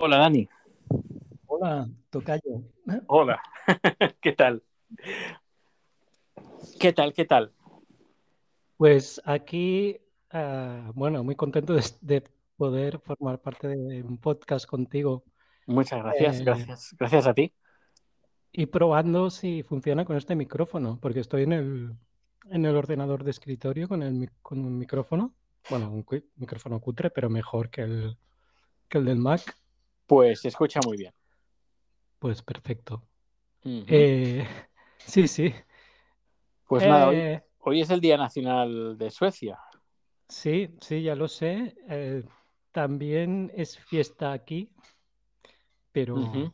Hola, Dani. Hola, Tocayo. Hola. ¿Qué tal? ¿Qué tal? ¿Qué tal? Pues aquí, uh, bueno, muy contento de, de, poder formar parte de un podcast contigo. Muchas gracias, eh, gracias. Gracias a ti. Y probando si funciona con este micrófono, porque estoy en el, en el ordenador de escritorio con, el, con un micrófono. Bueno, un micrófono cutre, pero mejor que el, que el del Mac. Pues se escucha muy bien. Pues perfecto. Uh -huh. eh, sí, sí. Pues eh, nada, hoy, hoy, es el Día Nacional de Suecia. Sí, sí, ya lo sé. Eh, también es fiesta aquí, pero... Uh -huh.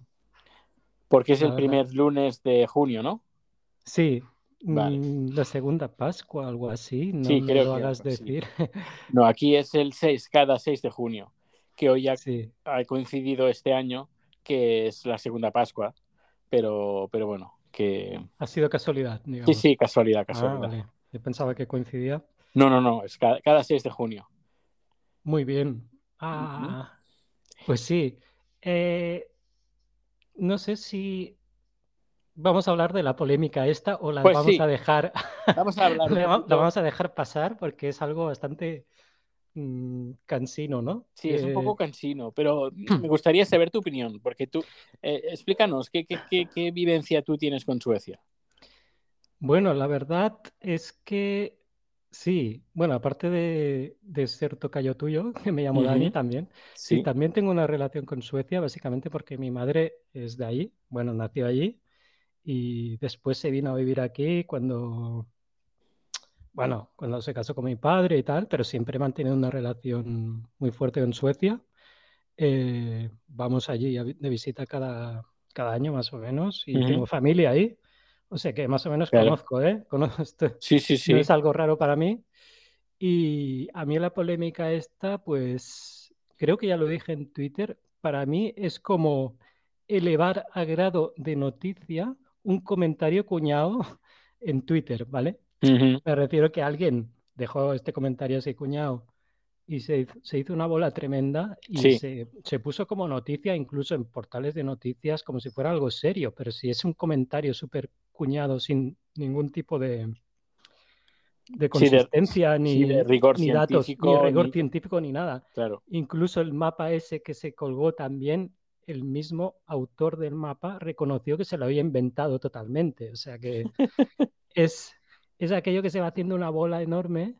Porque es el primer lunes de junio, ¿no? Sí, vale. la segunda Pascua, algo así. No sí, creo lo que hagas decir. No, aquí es el 6, cada 6 de junio, que hoy ha, Sí. ha coincidido este año, que es la segunda Pascua, pero, pero bueno, que... Ha sido casualidad, digamos. Sí, sí, casualidad, Ah, casualidad. vale. Yo pensaba que coincidía. No, no, no, es cada, cada 6 de junio. Muy bien. Ah, pues sí. Eh, no sé si vamos a hablar de la polémica esta o la Pues vamos sí. a dejar, Vamos a hablar la vamos a dejar pasar porque es algo bastante cansino, ¿no? Sí, es un Eh, poco cansino, pero me gustaría saber tu opinión, porque tú, eh, explícanos, ¿qué, qué, qué, qué vivencia tú tienes con Suecia? Bueno, la verdad es que sí, bueno, aparte de, de ser tocayo tuyo, que me llamo Dani también, sí, Sí. también tengo una relación con Suecia, básicamente porque mi madre es de allí, bueno, nació allí y después se vino a vivir aquí cuando, bueno, cuando se casó con mi padre y tal, pero siempre he mantenido una relación muy fuerte con Suecia. Eh, vamos allí de visita cada, cada año más o menos y tengo familia ahí. O sea que más o menos Claro. conozco, ¿eh? Conozco esto. Sí, sí, No sí. es algo raro para mí. Y a mí la polémica esta, pues creo que ya lo dije en Twitter, para mí es como elevar a grado de noticia un comentario cuñado en Twitter, ¿vale? Me refiero que alguien dejó este comentario así cuñado y se, hizo- se hizo una bola tremenda y Sí. se, se puso como noticia incluso en portales de noticias como si fuera algo serio, pero si es un comentario súper cuñado sin ningún tipo de, de Sí, de- consistencia ni, sí, de rigor ni datos, ni rigor ni- científico ni nada. Claro. Incluso el mapa ese que se colgó también, el mismo autor del mapa reconoció que se lo había inventado totalmente. O sea que es, es aquello que se va haciendo una bola enorme,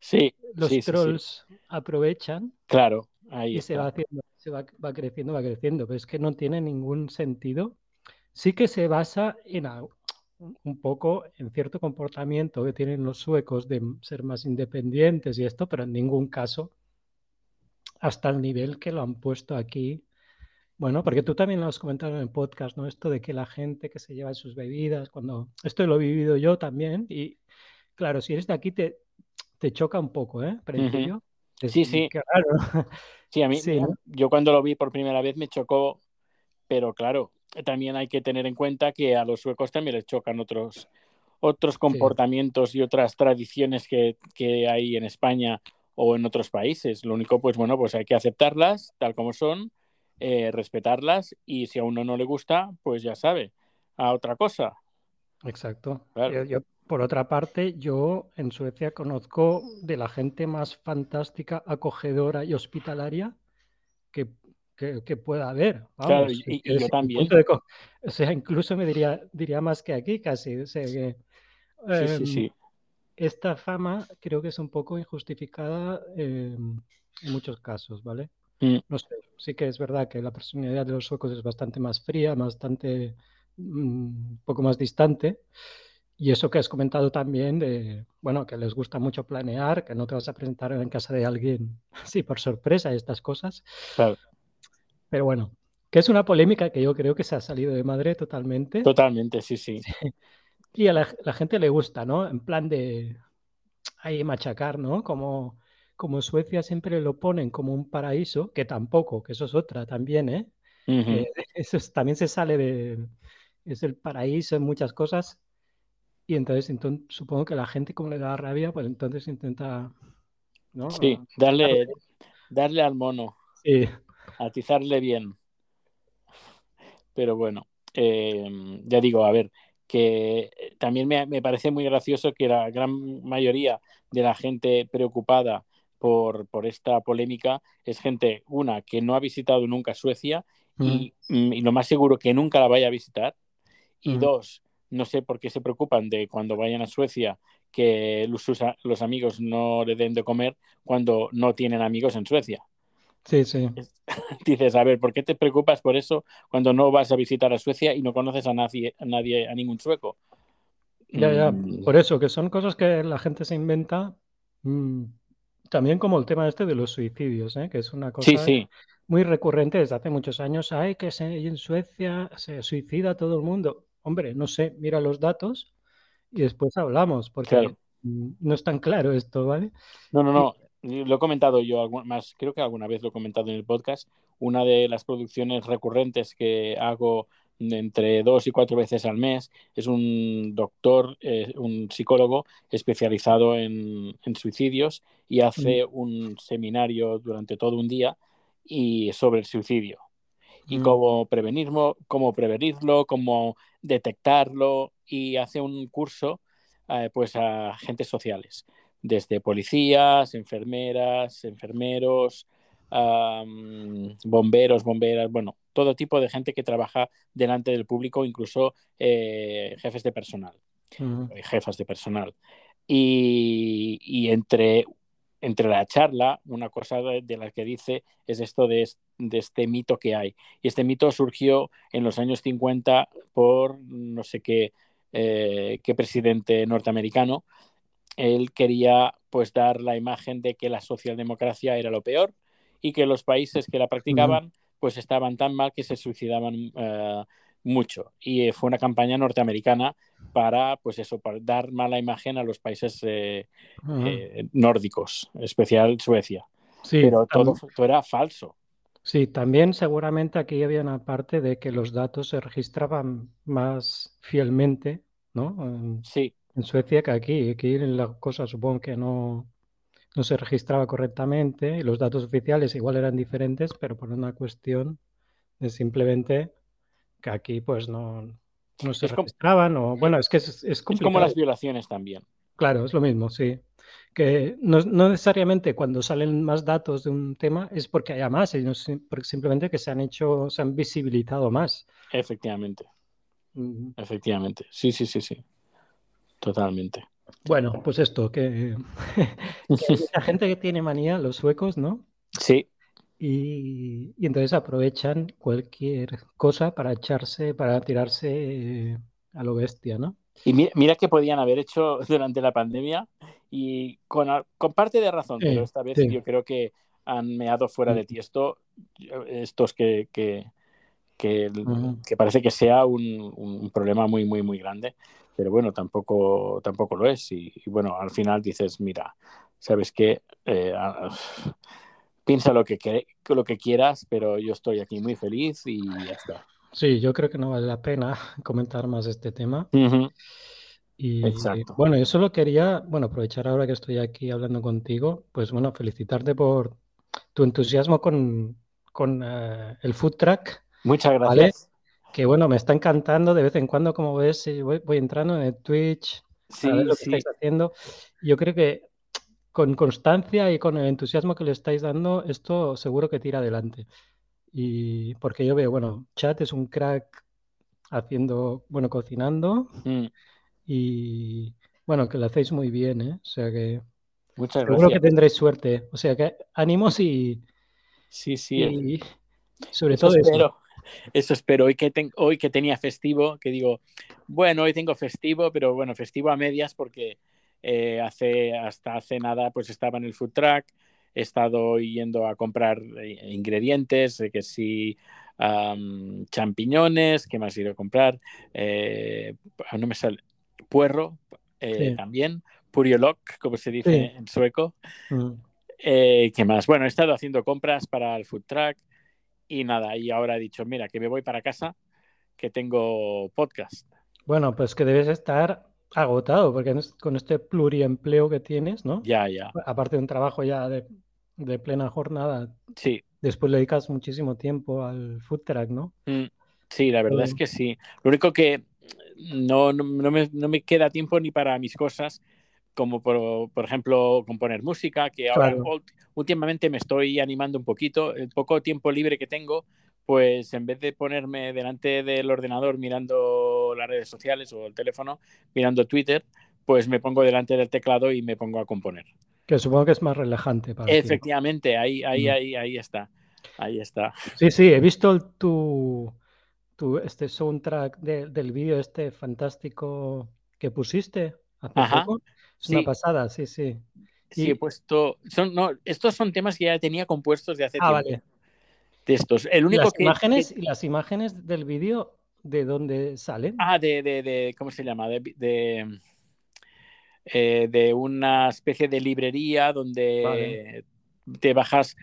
Sí, los sí, sí, sí. trolls aprovechan Claro, ahí y se va está. haciendo, se va, va creciendo, va creciendo, pero es que no tiene ningún sentido. Sí que se basa en un poco en cierto comportamiento que tienen los suecos de ser más independientes y esto, pero en ningún caso hasta el nivel que lo han puesto aquí. Bueno, porque tú también lo has comentado en el podcast, ¿no? Esto de que la gente que se lleva sus bebidas, cuando esto lo he vivido yo también y claro, si eres de aquí te, te choca un poco, ¿eh? Principio. Es Sí, sí. raro. Sí, a mí, Sí, ¿no? yo cuando lo vi por primera vez me chocó, pero claro, también hay que tener en cuenta que a los suecos también les chocan otros, otros comportamientos y otras tradiciones que, que hay en España o en otros países. Lo único, pues bueno, pues hay que aceptarlas tal como son, eh, respetarlas y si a uno no le gusta, pues ya sabe, a otra cosa. Exacto. Claro. Yo- yo, por otra parte, yo en Suecia conozco de la gente más fantástica, acogedora y hospitalaria que, que, que pueda haber. Claro, Vamos, y- y yo también. de o sea, incluso me diría, diría más que aquí casi. O sea, que, Sí, sí, em, sí. esta fama creo que es un poco injustificada em, en muchos casos, ¿vale? Mm, No sé, sí que es verdad que la personalidad de los suecos es bastante más fría, bastante mm, un poco más distante. Y eso que has comentado también de, bueno, que les gusta mucho planear, que no te vas a presentar en casa de alguien así por sorpresa y estas cosas. claro, Pero bueno, que es una polémica que yo creo que se ha salido de madre totalmente. totalmente, sí, sí. Y a la, la gente le gusta, ¿no? En plan de ahí machacar, ¿no? Como, como Suecia siempre lo ponen como un paraíso, que tampoco, que eso es otra también, ¿eh? Eh, eso es- también se sale de, es el paraíso en muchas cosas. Y entonces, entonces supongo que la gente como le da rabia, pues entonces intenta, ¿no? Sí, darle, darle al mono, Sí, atizarle bien. pero bueno, eh, ya digo, a ver, que también me, me, parece muy gracioso que la gran mayoría de la gente preocupada por, por, esta polémica es gente, una, que no ha visitado nunca Suecia y, mm, y, lo más seguro que nunca la vaya a visitar, y dos, no sé por qué se preocupan de cuando vayan a Suecia que los, los amigos no le den de comer cuando no tienen amigos en Suecia. Sí, sí. Dices, a ver, ¿por qué te preocupas por eso cuando no vas a visitar a Suecia y no conoces a nadie, a, nadie, a ningún sueco? Ya, ya, mm. por eso, que son cosas que la gente se inventa. También como el tema este de los suicidios, ¿eh? que es una cosa sí, sí. muy recurrente desde hace muchos años. Ay, que se, en Suecia se suicida todo el mundo. Hombre, no sé, mira los datos y después hablamos, porque claro. no es tan claro esto, ¿vale? No, no, no. Lo he comentado yo, más creo que alguna vez lo he comentado en el podcast. Una de las producciones recurrentes que hago entre dos y cuatro veces al mes es un doctor, eh, un psicólogo especializado en, en suicidios y hace mm. un seminario durante todo un día y sobre el suicidio y mm. cómo prevenirlo, cómo prevenirlo, cómo detectarlo y hace un curso eh, pues a agentes sociales, desde policías, enfermeras, enfermeros, um, bomberos, bomberas, bueno, todo tipo de gente que trabaja delante del público, incluso eh, jefes de personal, mm. jefas de personal. Y, y entre entre la charla, una cosa de, de la que dice es esto de, de, este mito que hay. Y este mito surgió en los años 50 por no sé qué, eh, qué presidente norteamericano. Él quería pues dar la imagen de que la socialdemocracia era lo peor y que los países que la practicaban pues estaban tan mal que se suicidaban uh, mucho. Y fue una campaña norteamericana para, pues eso, para dar mala imagen a los países eh, uh -huh. eh, nórdicos, especial Suecia. Sí, Pero todo, todo, era falso. Sí, también seguramente aquí había una parte de que los datos se registraban más fielmente, ¿no? En, sí. En Suecia que aquí. Aquí la cosa supongo que no, no se registraba correctamente y los datos oficiales igual eran diferentes, pero por una cuestión de simplemente que aquí pues no, no se es registraban o bueno, es que es, es complicado. Es como las violaciones también. Claro, es lo mismo, sí. Que no, no, necesariamente cuando salen más datos de un tema es porque haya más, sino simplemente que se han hecho, se han visibilizado más. Efectivamente. Efectivamente. Sí, sí, sí, sí. Totalmente. Bueno, pues esto, que, que la gente que tiene manía, los suecos, ¿no? Sí. Y, y, entonces aprovechan cualquier cosa para echarse, para tirarse eh, a lo bestia, ¿no? Y mira, mira que podían haber hecho durante la pandemia y con, con parte de razón, sí, pero esta vez sí. yo creo que han meado fuera de tiesto estos que, que, que, uh -huh. que parece que sea un, un, problema muy, muy, muy grande. Pero bueno, tampoco, tampoco lo es. Y, y bueno, al final dices, mira, ¿sabes qué? Eh, piensa lo que, lo que quieras, pero yo estoy aquí muy feliz y ya está. Sí, yo creo que no vale la pena comentar más este tema. Uh -huh. Y Exacto. bueno, yo solo quería, bueno, aprovechar ahora que estoy aquí hablando contigo, pues bueno, felicitarte por tu entusiasmo con, con uh, el food truck. Muchas gracias. ¿vale? Que bueno, me está encantando de vez en cuando, como ves, voy, voy entrando en el Twitch, sí, a ver lo que estáis haciendo. Yo creo que con constancia y con el entusiasmo que le estáis dando, esto seguro que tira adelante. Y porque yo veo, bueno, Chat es un crack haciendo, bueno, cocinando. Mm. Y bueno, que lo hacéis muy bien, ¿eh? O sea que Muchas seguro gracias. que tendréis suerte. O sea que ánimos y, sí, sí. y sobre eso todo espero. eso. Eso espero. Hoy que, ten, hoy que tenía festivo, que digo, bueno, hoy tengo festivo, pero bueno, festivo a medias porque eh, hace, hasta hace nada pues estaba en el food truck, he estado yendo a comprar eh, ingredientes, que si um, champiñones, ¿qué más he ido a comprar? Eh, no me sale, puerro eh, sí. también, puriolok, como se dice sí. en sueco. Mm. Eh, ¿Qué más? Bueno, he estado haciendo compras para el food truck y nada, y ahora he dicho, mira, que me voy para casa, que tengo podcast. Bueno, pues que debes estar agotado, porque con este pluriempleo que tienes, ¿no? Ya, ya. Aparte de un trabajo ya de, de plena jornada. Sí. Después le dedicas muchísimo tiempo al food truck, ¿no? Mm. Sí, la verdad es que sí. Lo único que no, no, me, no, me, queda tiempo ni para mis cosas, como por, por ejemplo componer música, que ahora claro. últimamente me estoy animando un poquito. El poco tiempo libre que tengo, pues en vez de ponerme delante del ordenador mirando las redes sociales o el teléfono, mirando Twitter, pues me pongo delante del teclado y me pongo a componer. Que supongo que es más relajante para Efectivamente, ahí, ahí, ahí, ahí está. Ahí está. Sí, sí, he visto tu, tu este soundtrack de, del vídeo este fantástico que pusiste hace poco. Es una pasada, sí, sí. Sí, he puesto. Son, no, estos son temas que ya tenía compuestos de hace ah, tiempo. Vale. De estos. El único ¿Y las que, imágenes y las imágenes del vídeo de dónde salen? Ah, de, de, de ¿cómo se llama? De, de, eh, de, una especie de librería donde vale. te bajas,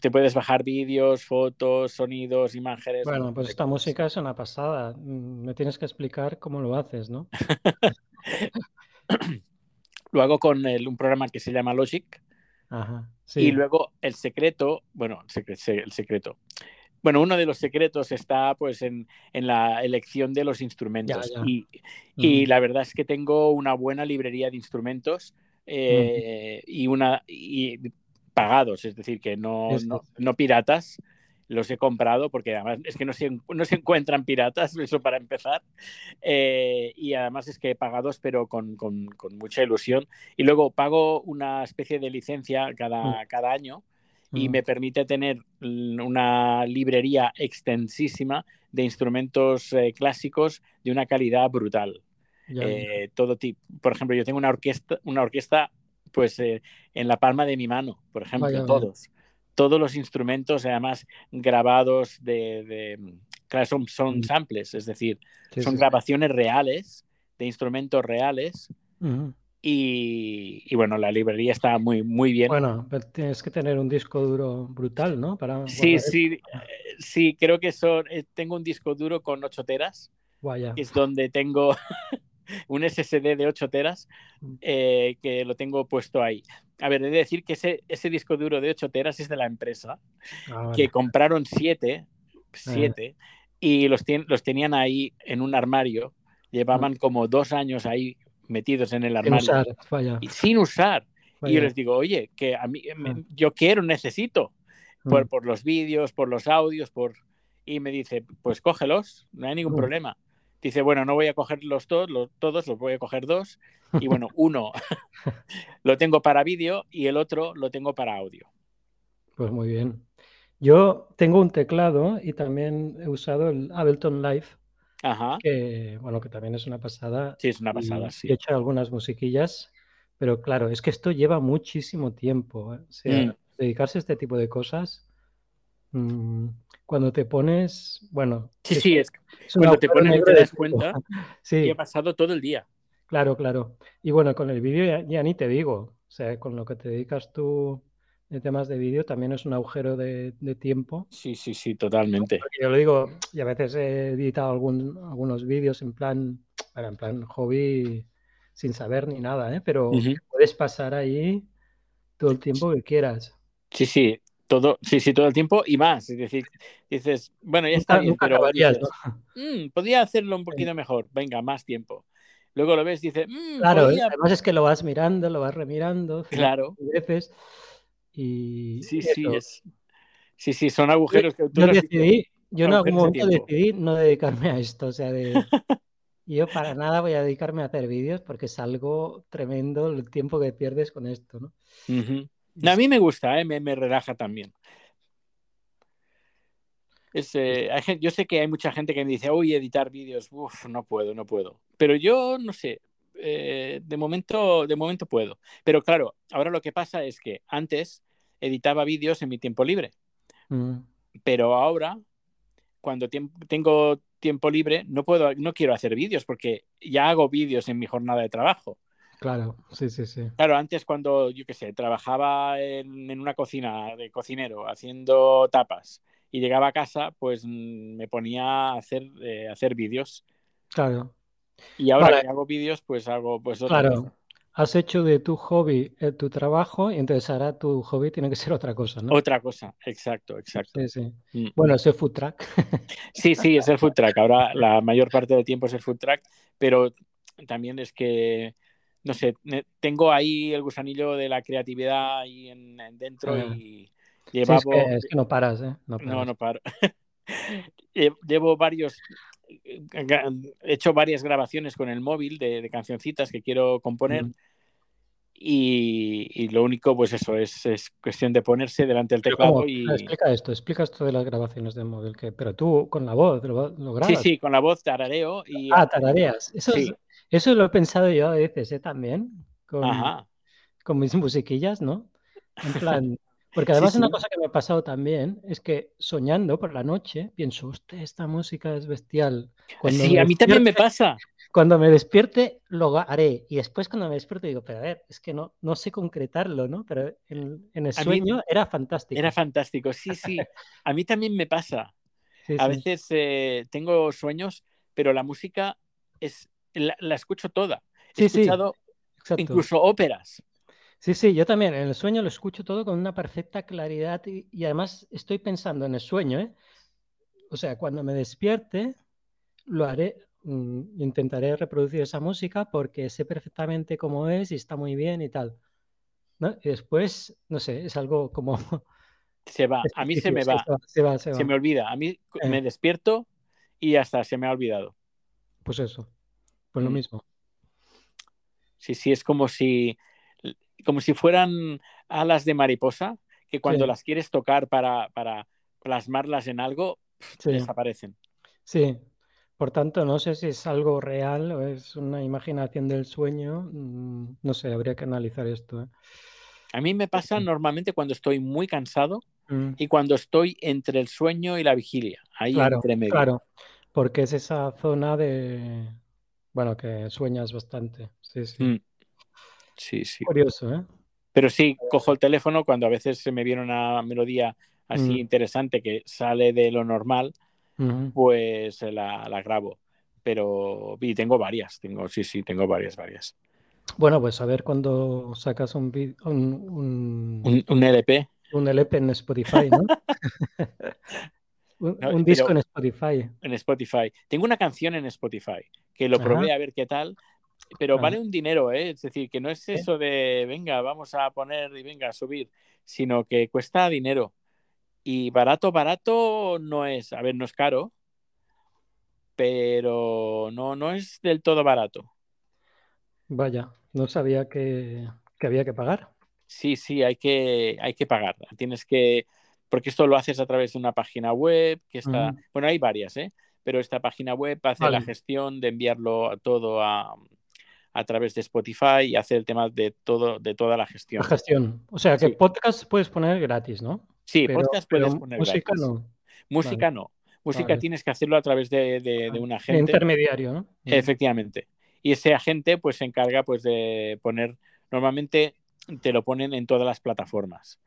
te puedes bajar vídeos, fotos, sonidos, imágenes. Bueno, pues esta música es una pasada. Me tienes que explicar cómo lo haces, ¿no? lo hago con el, un programa que se llama Logic. Ajá, sí. Y luego el secreto, bueno, el secreto. Bueno, uno de los secretos está pues en, en la elección de los instrumentos. Ya, ya. Y, y la verdad es que tengo una buena librería de instrumentos eh, y una y pagados, es decir, que no, no, no, piratas. Los he comprado porque además es que no se, no se encuentran piratas, eso para empezar. Eh, y además es que he pagados, pero con, con, con, mucha ilusión. Y luego pago una especie de licencia cada, cada año y me permite tener una librería extensísima de instrumentos eh, clásicos de una calidad brutal. Eh, todo tipo. Por ejemplo, yo tengo una orquesta, una orquesta pues eh, en la palma de mi mano, por ejemplo, Vaya, todos. Todos los instrumentos, además, grabados de. de claro, son, son Mm. samples, es decir, sí, son sí. grabaciones reales, de instrumentos reales. Ujú. Y, y bueno, la librería está muy, muy bien. Bueno, pero tienes que tener un disco duro brutal, ¿no? Para Sí, sí, eh, sí, creo que son. eh, Tengo un disco duro con 8 teras, que es donde tengo un SSD de 8 teras, eh, que lo tengo puesto ahí. A ver, he de decir que ese, ese disco duro de 8 teras es de la empresa, Ah, que compraron 7, 7, y los, tien- los tenían ahí en un armario. Llevaban como dos años ahí metidos en el Sin armario usar, vaya. y sin usar. Y yo les digo, oye, que a mí me- Ah. yo quiero, necesito, por, por los vídeos, por los audios, por... Y me dice, pues cógelos, no hay ningún problema. Dice, bueno, no voy a cogerlos todos, los, todos, los voy a coger dos. Y bueno, uno lo tengo para vídeo y el otro lo tengo para audio. Pues muy bien. Yo tengo un teclado y también he usado el Ableton Live, Ajá, que bueno, que también es una pasada. sí, es una y pasada, He sí. hecho algunas musiquillas, pero claro, es que esto lleva muchísimo tiempo. ¿eh? O sea, Mm. dedicarse a este tipo de cosas, mm, cuando te pones, bueno, Sí, es, sí, es cuando te pones negro te das cuenta que he pasado todo el día. claro, claro. Y bueno, con el vídeo ya, ya ni te digo. O sea, con lo que te dedicas tú de temas de vídeo también es un agujero de, de tiempo. Sí, sí, sí, totalmente. Porque yo lo digo, y a veces he editado algún, algunos vídeos en plan, bueno, en plan hobby sin saber ni nada, ¿eh? Pero puedes pasar ahí todo el tiempo que quieras. Sí, sí, todo, sí, sí, todo el tiempo y más. Es decir, dices, bueno, ya está Nunca, bien, nunca pero acabarías, dices, ¿no? "Mm, podría hacerlo un Sí. poquito mejor, venga, más tiempo. Luego lo ves, dices, "Mm, Claro, ¿eh? podría, además es que lo vas mirando, lo vas remirando claro, veces y sí, sí, es, sí, sí, son Yo, agujeros que tú yo decidí, yo en algún de momento decidí no dedicarme a esto, o sea, de yo para nada voy a dedicarme a hacer vídeos porque es algo tremendo el tiempo que pierdes con esto, ¿no? No, A mí me gusta, ¿eh? me, me relaja también. Es, eh, hay gen- yo sé que hay mucha gente que me dice, uy, editar vídeos, uff, no puedo, no puedo. Pero yo, no sé, eh, de momento, de momento puedo. Pero claro, ahora lo que pasa es que antes editaba vídeos en mi tiempo libre, Mm, pero ahora, cuando tengo tiempo libre, no puedo, no quiero hacer vídeos porque ya hago vídeos en mi jornada de trabajo. Claro, sí, sí, sí. Claro, antes cuando, yo qué sé, trabajaba en, en una cocina de cocinero haciendo tapas y llegaba a casa, pues mm, me ponía a hacer, eh, hacer vídeos. Claro, Y ahora vale, que hago vídeos, pues hago pues otra claro. cosa. has hecho de tu hobby eh, tu trabajo y entonces ahora tu hobby tiene que ser otra cosa, ¿no? Otra cosa, exacto, exacto. Sí, sí. Mm. Bueno, es el food track. sí, sí, es el food track. Ahora la mayor parte del tiempo es el food track, pero también es que, no sé, tengo ahí el gusanillo de la creatividad ahí en, dentro y llevaba... es, que, no paras, ¿eh? No, no, no paro. Llevo varios he hecho varias grabaciones con el móvil de, cancioncitas que quiero componer. Y, lo único, pues eso, es, es, cuestión de ponerse delante del teclado y... Explica esto, explica esto de las grabaciones del móvil, que, pero tú con la voz lo, grabas. Sí, sí, con la voz tarareo y... Ah, tarareas. Eso, eso lo he pensado yo a veces, ¿eh? También, con, con mis musiquillas, ¿no? En plan, porque además una cosa que me ha pasado también es que soñando por la noche pienso, hostia, esta música es bestial. sí, a mí también me pasa. Cuando me despierte lo haré y después cuando me despierto digo, pero a ver, es que no, no sé concretarlo, ¿no? Pero en, el sueño era fantástico. Era fantástico, sí, sí. A mí también me pasa. a veces eh, tengo sueños, pero la música es la, escucho toda. He escuchado incluso óperas. Sí, sí, yo también en el sueño lo escucho todo con una perfecta claridad y, además estoy pensando en el sueño, ¿eh? O sea, cuando me despierte, lo haré, mm, intentaré reproducir esa música porque sé perfectamente cómo es y está muy bien y tal. ¿no? Y después, no sé, es algo como... Se va, a mí se me va, se va, se, va. se me olvida, a mí me eh. despierto y hasta se me ha olvidado. Pues eso, pues lo mm. mismo. Sí, sí, es como si como si fueran alas de mariposa, que cuando las quieres tocar para, plasmarlas en algo, desaparecen. Sí, por tanto, no sé si es algo real o es una imaginación del sueño. Mm, no sé, habría que analizar esto. ¿eh? A mí me pasa normalmente cuando estoy muy cansado mm. y cuando estoy entre el sueño y la vigilia, ahí entre medio. Claro, porque es esa zona de, bueno, que sueñas bastante. Sí, sí. Mm. Sí, sí. Curioso, ¿eh? Pero sí, cojo el teléfono cuando a veces se me viene una melodía así mm. interesante que sale de lo normal, pues la, la, grabo. Pero, y tengo varias, tengo, sí, sí, tengo varias, varias. Bueno, pues a ver cuando sacas un, un, un, un, LP. Un LP en Spotify, ¿no? un, disco en Spotify. En Spotify. Tengo una canción en Spotify que lo probé a ver qué tal pero vale un dinero, ¿eh? Es decir, que no es eso de, venga, vamos a poner y venga a subir, sino que cuesta dinero. Y barato, barato no es, a ver, no es caro, pero no, no es del todo barato. Vaya, no sabía que, había que pagar. Sí, sí, hay que, hay que pagar. Tienes que, porque esto lo haces a través de una página web que está, bueno, hay varias, ¿eh? Pero esta página web hace la gestión de enviarlo todo a, a través de Spotify y hacer el tema de todo, de toda la gestión. La gestión. O sea que podcast puedes poner gratis, ¿no? Sí, podcast puedes poner música No. Música no. Música tienes que hacerlo a través de, de, de un agente. intermediario, ¿no? Efectivamente. Y ese agente pues se encarga pues de poner, normalmente te lo ponen en todas las plataformas.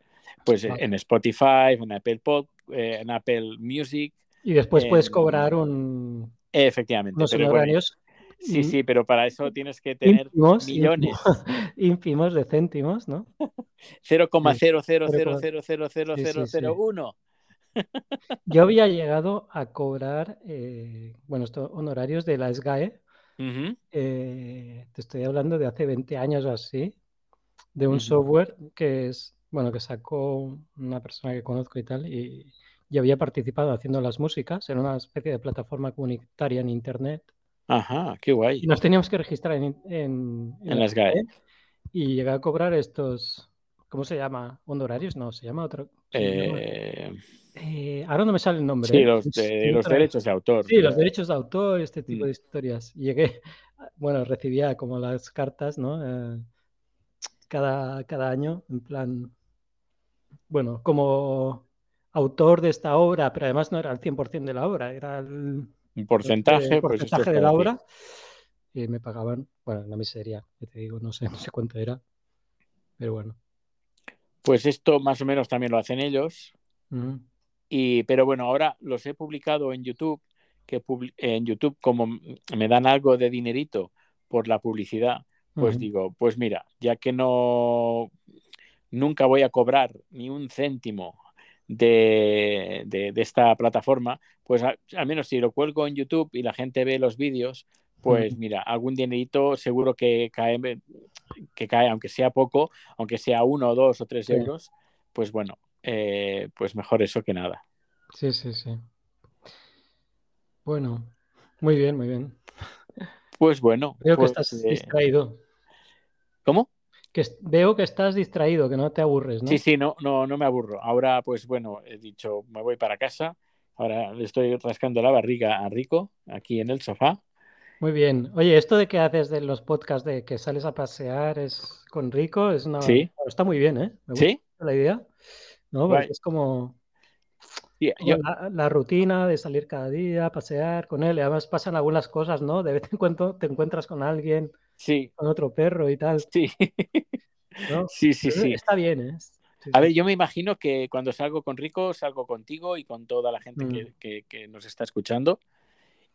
Pues en Spotify, en Apple Pod, eh, en Apple Music. Y después puedes cobrar un... Efectivamente. Unos honorarios Sí, sí, pero para eso tienes que tener millones. Ínfimos de céntimos, ¿no? 0,000000001. Yo había llegado a cobrar, eh, bueno, estos honorarios de la SGAE. Eh, te estoy hablando de hace 20 años o así, de un software que es, bueno, que sacó una persona que conozco y tal, y yo había participado haciendo las músicas en una especie de plataforma comunitaria en Internet Ajá, qué guay. Y nos teníamos que registrar en, en, en, las GAE. Y llegué a cobrar estos, ¿cómo se llama? ¿Honorarios? No, se llama otro. Eh, eh... ahora no me sale el nombre. Sí, ¿eh? los, de, los derechos de autor. Sí, los derechos de autor, este tipo mm. de historias. llegué, bueno, recibía como las cartas, ¿no? Eh, cada, cada año, en plan, bueno, como autor de esta obra, pero además no era el 100% de la obra, era el un porcentaje, pues porcentaje de la obra y me pagaban, bueno, la miseria, que te digo, no sé, no sé cuánto era, pero bueno. Pues esto más o menos también lo hacen ellos. y, pero bueno, ahora los he publicado en YouTube, que en YouTube como me dan algo de dinerito por la publicidad, pues digo, pues mira, ya que no nunca voy a cobrar ni un céntimo de, de- de esta plataforma, pues a- al menos si lo cuelgo en YouTube y la gente ve los vídeos, pues mira, algún dinerito seguro que cae, que cae, aunque sea poco, aunque sea uno, dos o tres Sí. euros, pues bueno, eh, pues mejor eso que nada. Sí, sí, sí. Bueno, muy bien, muy bien. Pues bueno, Veo que pues, estás eh, distraído. ¿cómo? Que veo que estás distraído, que no te aburres, ¿no? Sí, sí, no, no, no me aburro. Ahora, pues bueno, he dicho, me voy para casa. Ahora le estoy rascando la barriga a Rico aquí en el sofá. Muy bien. Oye, esto de que haces de los podcasts de que sales a pasear es con Rico, es una... Sí. Está muy bien, ¿eh? Me gusta ¿Sí? la idea. ¿No? Porque es como, como yo, la, la rutina de salir cada día, pasear con él. Y además pasan algunas cosas, ¿no? De vez en cuando te encuentras con alguien, sí, con otro perro y tal, sí. ¿no? Sí, sí, Pero sí. Está bien, ¿eh? Sí, A sí. ver, yo me imagino que cuando salgo con Rico, salgo contigo y con toda la gente Mm. que, que- que nos está escuchando.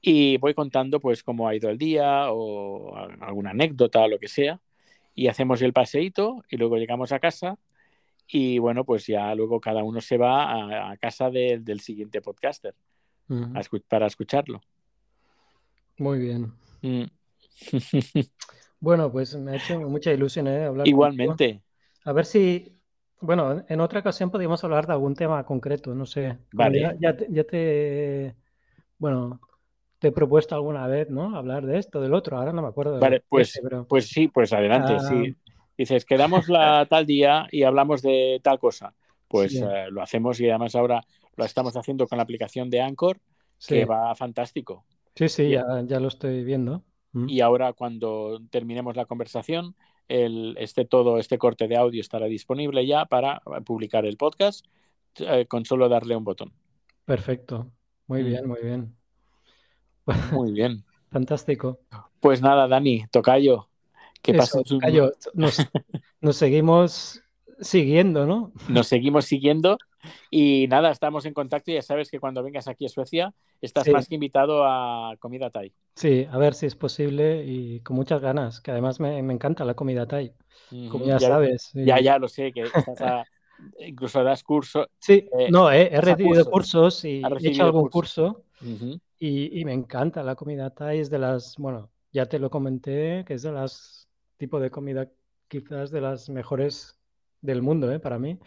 Y voy contando pues cómo ha ido el día o alguna anécdota o lo que sea. Y hacemos el paseíto y luego llegamos a casa. Y bueno, pues ya luego cada uno se va a, a casa del- del siguiente podcaster a para escucharlo. Muy bien. Mm. Bueno, pues me ha hecho mucha ilusión, ¿eh? Hablar contigo. Igualmente. A ver si, bueno, en otra ocasión podríamos hablar de algún tema concreto, no sé. Vale. Ya, ya te, ya te- bueno, te he propuesto alguna vez, ¿no? Hablar de esto, del otro, ahora no me acuerdo. Vale, qué, pues, pero pues sí, pues adelante, Ah. sí. Dices, quedamos la tal día y hablamos de tal cosa. Pues Sí. eh, lo hacemos y además ahora lo estamos haciendo con la aplicación de Anchor, sí, que va fantástico. sí, sí, ya, ya lo estoy viendo. Mm. Y ahora cuando terminemos la conversación, el, este todo este corte de audio estará disponible ya para publicar el podcast eh, con solo darle un botón. Perfecto. Muy Mm. bien, muy bien. Muy bien. Fantástico. Pues nada, Dani, tocayo, que Eso, nos, nos seguimos siguiendo, ¿no? Nos seguimos siguiendo y nada, estamos en contacto y ya sabes que cuando vengas aquí a Suecia estás Sí. más que invitado a comida Thai. Sí, a ver si es posible y con muchas ganas, que además me, me encanta la comida Thai, como ya, sabes. sí. Ya, ya lo sé, que estás a- incluso das curso. Sí, Eh, no, he, he recibido cursos. cursos y he hecho algún curso y, y me encanta la comida Thai, es de las, bueno, ya te lo comenté, que es de las tipo de comida quizás de las mejores del mundo, ¿eh? Para mí.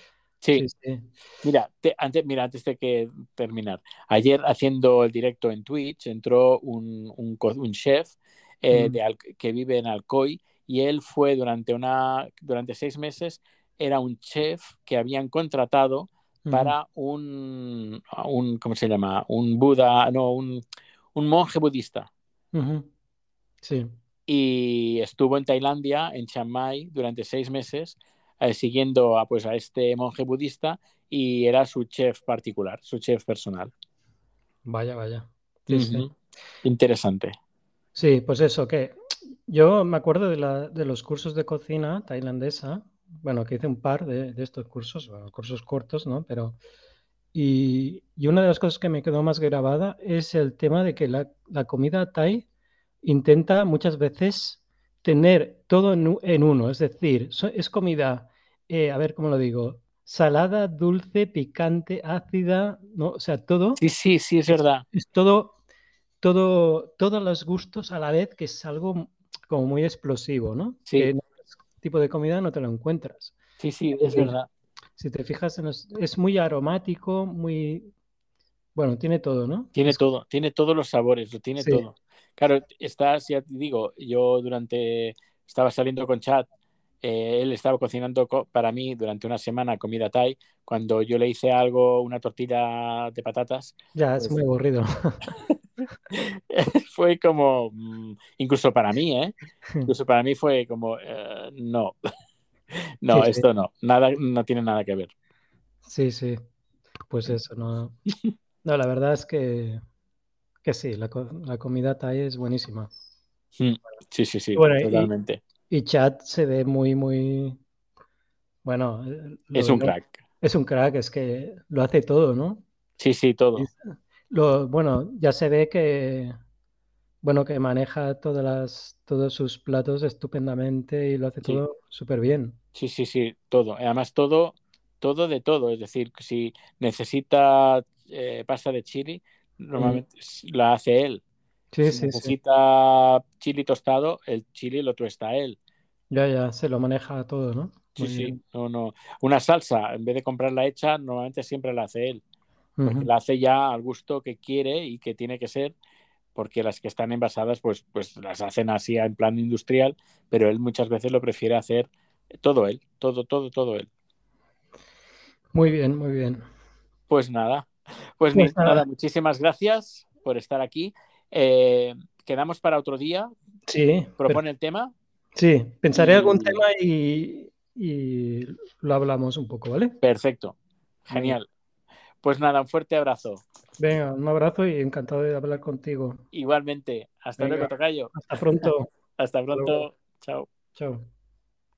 Sí, Sí, sí. mira, te- antes, mira, antes de que terminar, ayer haciendo el directo en Twitch entró un, un chef eh, Mm. de que vive en Alcoy y él fue durante, una, durante seis meses, era un chef que habían contratado para un, un ¿cómo se llama? Un Buda, no, un, un monje budista. Sí, Y estuvo en Tailandia, en Chiang Mai, durante seis meses, eh, siguiendo a, pues, a este monje budista y era su chef particular, su chef personal. vaya, vaya. Sí, sí. Ujú. Interesante. Sí, pues eso, que yo me acuerdo de, la- de los cursos de cocina tailandesa, bueno, que hice un par de, de estos cursos, bueno, cursos cortos, ¿no? Pero, y, y una de las cosas que me quedó más grabada es el tema de que la, la comida thai intenta muchas veces tener todo en, uno, es decir, so- es comida, eh, a ver cómo lo digo, salada, dulce, picante, ácida, ¿no? O sea, todo Sí, sí, sí, es verdad. es todo, todo, todos los gustos a la vez, que es algo como muy explosivo, ¿no? Sí. Que otro tipo de comida no te lo encuentras. Sí, sí, es verdad. Si te fijas, en los- es muy aromático, muy... Bueno, tiene todo, ¿no? Tiene todo, tiene todos los sabores, lo tiene Sí. todo. Claro, estás, ya te digo, yo durante, estaba saliendo con Chad, eh, él estaba cocinando co- para mí durante una semana comida Thai, cuando yo le hice algo, una tortilla de patatas, Ya, es Pues- muy aburrido. fue como, mm, incluso para mí, ¿eh? Incluso para mí fue como, eh, no, no, Sí, sí. esto no, nada, no tiene nada que ver. Sí, sí. Pues eso, no. No, la verdad es que, que sí, la, la comida thai es buenísima. Mm, Sí, sí, sí, Bueno, y- totalmente. Y Chad se ve muy, muy... Bueno, Es un lo- crack. Es un crack, es que lo hace todo, ¿no? Sí, sí, todo. Lo, bueno, ya se ve que, bueno, que maneja todas las, todos sus platos estupendamente y lo hace todo súper bien. Sí, sí, sí, todo. Además, todo, todo de todo. Es decir, si necesita eh, pasta de chili, normalmente la hace él. Sí, si sí, necesita chili tostado, el chili lo tuesta él. Ya, ya, se lo maneja todo, ¿no? sí, sí, no, no. Una salsa, en vez de comprarla hecha, normalmente siempre la hace él. Porque la hace ya al gusto que quiere y que tiene que ser, porque las que están envasadas, pues, pues las hacen así en plan industrial, pero él muchas veces lo prefiere hacer todo él, todo, todo, todo él. Muy bien, muy bien. Pues nada, pues, pues nada. muchísimas gracias por estar aquí. Eh, quedamos para otro día. Sí. Propone el tema. Sí, pensaré algún tema y, lo hablamos un poco, ¿vale? Perfecto. Genial. Pues nada, un fuerte abrazo. Venga, un abrazo y encantado de hablar contigo. Igualmente. Hasta luego, Tocayo. Hasta pronto. Hasta pronto. Chao. Chao.